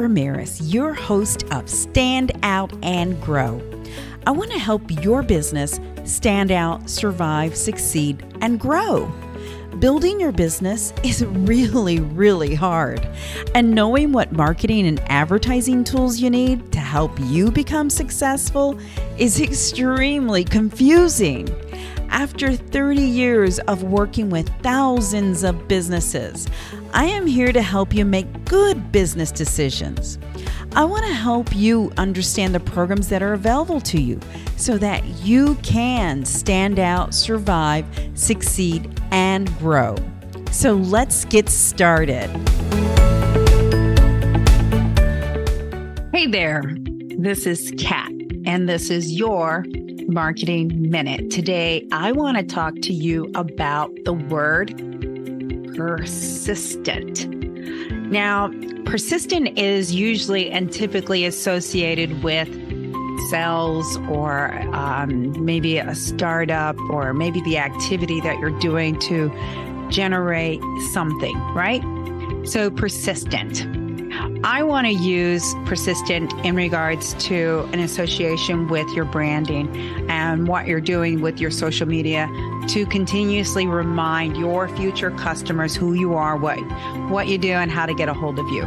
Ramirez, your host of Stand Out and Grow. I want to help your business stand out, survive, succeed, and grow. Building your business is really, really hard. And knowing what marketing and advertising tools you need to help you become successful is extremely confusing. After 30 years of working with thousands of businesses, I am here to help you make good business decisions. I want to help you understand the programs that are available to you so that you can stand out, survive, succeed, and grow. So let's get started. Hey there, this is Kat, and this is your Marketing Minute. Today, I want to talk to you about the word persistent. Now, persistent is usually and typically associated with sales or um, maybe a startup or maybe the activity that you're doing to generate something, right? So, persistent. I want to use persistent in regards to an association with your branding and what you're doing with your social media to continuously remind your future customers who you are, what what you do and how to get a hold of you.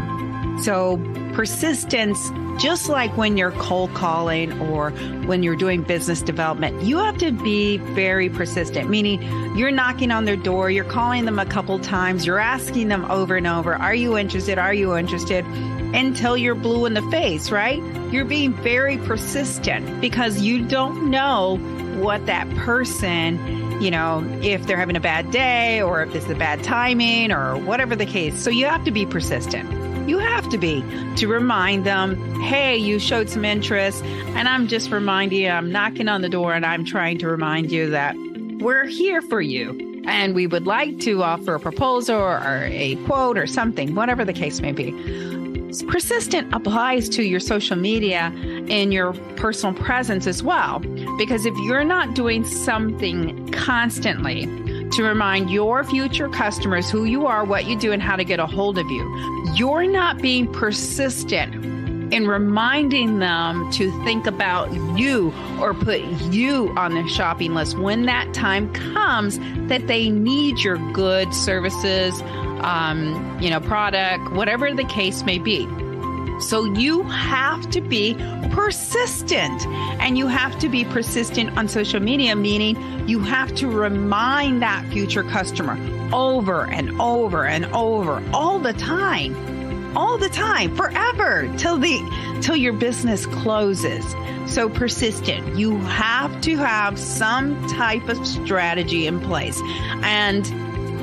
So, persistence just like when you're cold calling or when you're doing business development, you have to be very persistent, meaning you're knocking on their door, you're calling them a couple times, you're asking them over and over, Are you interested? Are you interested? Until you're blue in the face, right? You're being very persistent because you don't know what that person, you know, if they're having a bad day or if it's a bad timing or whatever the case. So you have to be persistent. You have to be to remind them, hey, you showed some interest. And I'm just reminding you, I'm knocking on the door and I'm trying to remind you that we're here for you. And we would like to offer a proposal or a quote or something, whatever the case may be. Persistent applies to your social media and your personal presence as well. Because if you're not doing something constantly, to remind your future customers who you are, what you do, and how to get a hold of you. You're not being persistent in reminding them to think about you or put you on their shopping list when that time comes that they need your goods, services, um, you know, product, whatever the case may be. So you have to be persistent and you have to be persistent on social media, meaning you have to remind that future customer over and over and over all the time all the time forever till the till your business closes. So persistent. You have to have some type of strategy in place. And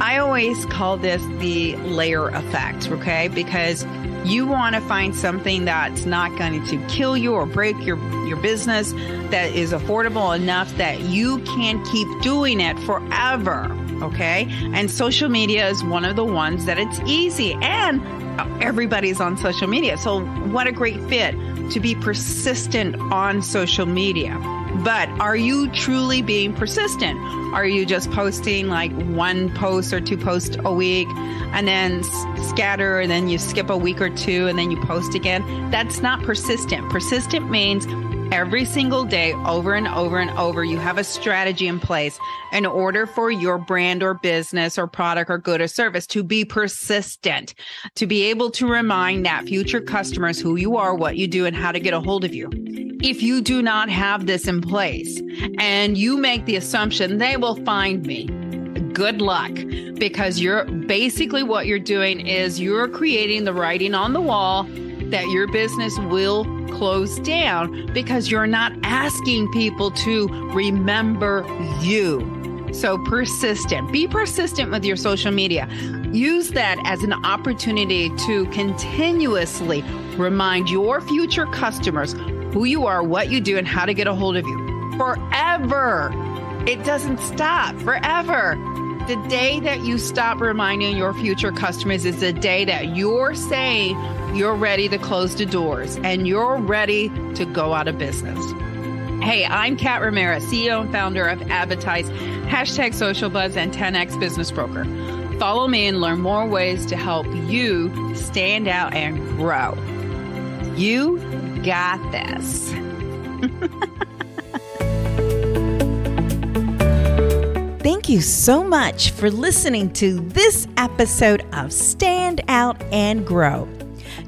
i always call this the layer effect okay? Because you want to find something that's not going to kill you or break your, your business, that is affordable enough that you can keep doing it forever. Okay. And social media is one of the ones that it's easy and everybody's on social media. So, what a great fit to be persistent on social media. But are you truly being persistent? Are you just posting like one post or two posts a week and then scatter and then you skip a week or two and then you post again? That's not persistent. Persistent means every single day, over and over and over, you have a strategy in place in order for your brand or business or product or good or service to be persistent, to be able to remind that future customers who you are, what you do, and how to get a hold of you. If you do not have this in place and you make the assumption they will find me, good luck because you're basically what you're doing is you're creating the writing on the wall that your business will close down because you're not asking people to remember you. So persistent. Be persistent with your social media. Use that as an opportunity to continuously remind your future customers who you are, what you do, and how to get a hold of you forever. It doesn't stop forever. The day that you stop reminding your future customers is the day that you're saying you're ready to close the doors and you're ready to go out of business. Hey, I'm Kat Ramirez, CEO and founder of adBidtise, hashtag social buzz and 10x business broker. Follow me and learn more ways to help you stand out and grow. You got this. Thank you so much for listening to this episode of Stand Out and Grow.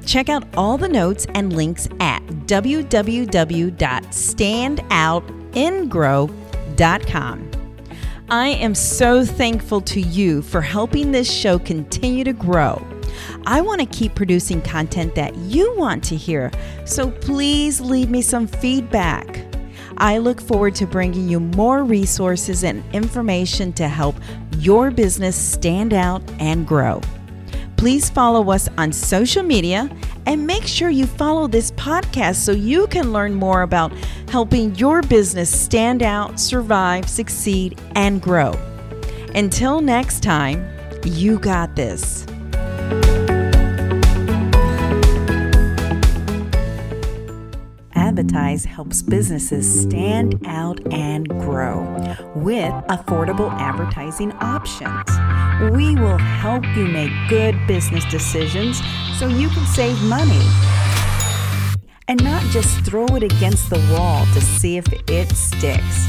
Check out all the notes and links at www.standoutandgrow.com. I am so thankful to you for helping this show continue to grow. I want to keep producing content that you want to hear, so please leave me some feedback. I look forward to bringing you more resources and information to help your business stand out and grow. Please follow us on social media and make sure you follow this podcast so you can learn more about helping your business stand out, survive, succeed, and grow. Until next time, you got this. Helps businesses stand out and grow with affordable advertising options. We will help you make good business decisions so you can save money and not just throw it against the wall to see if it sticks.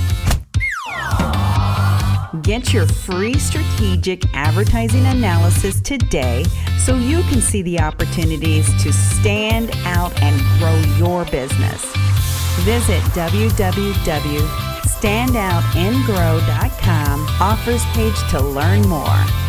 Get your free strategic advertising analysis today so you can see the opportunities to stand out and grow your business. Visit www.standoutandgrow.com offers page to learn more.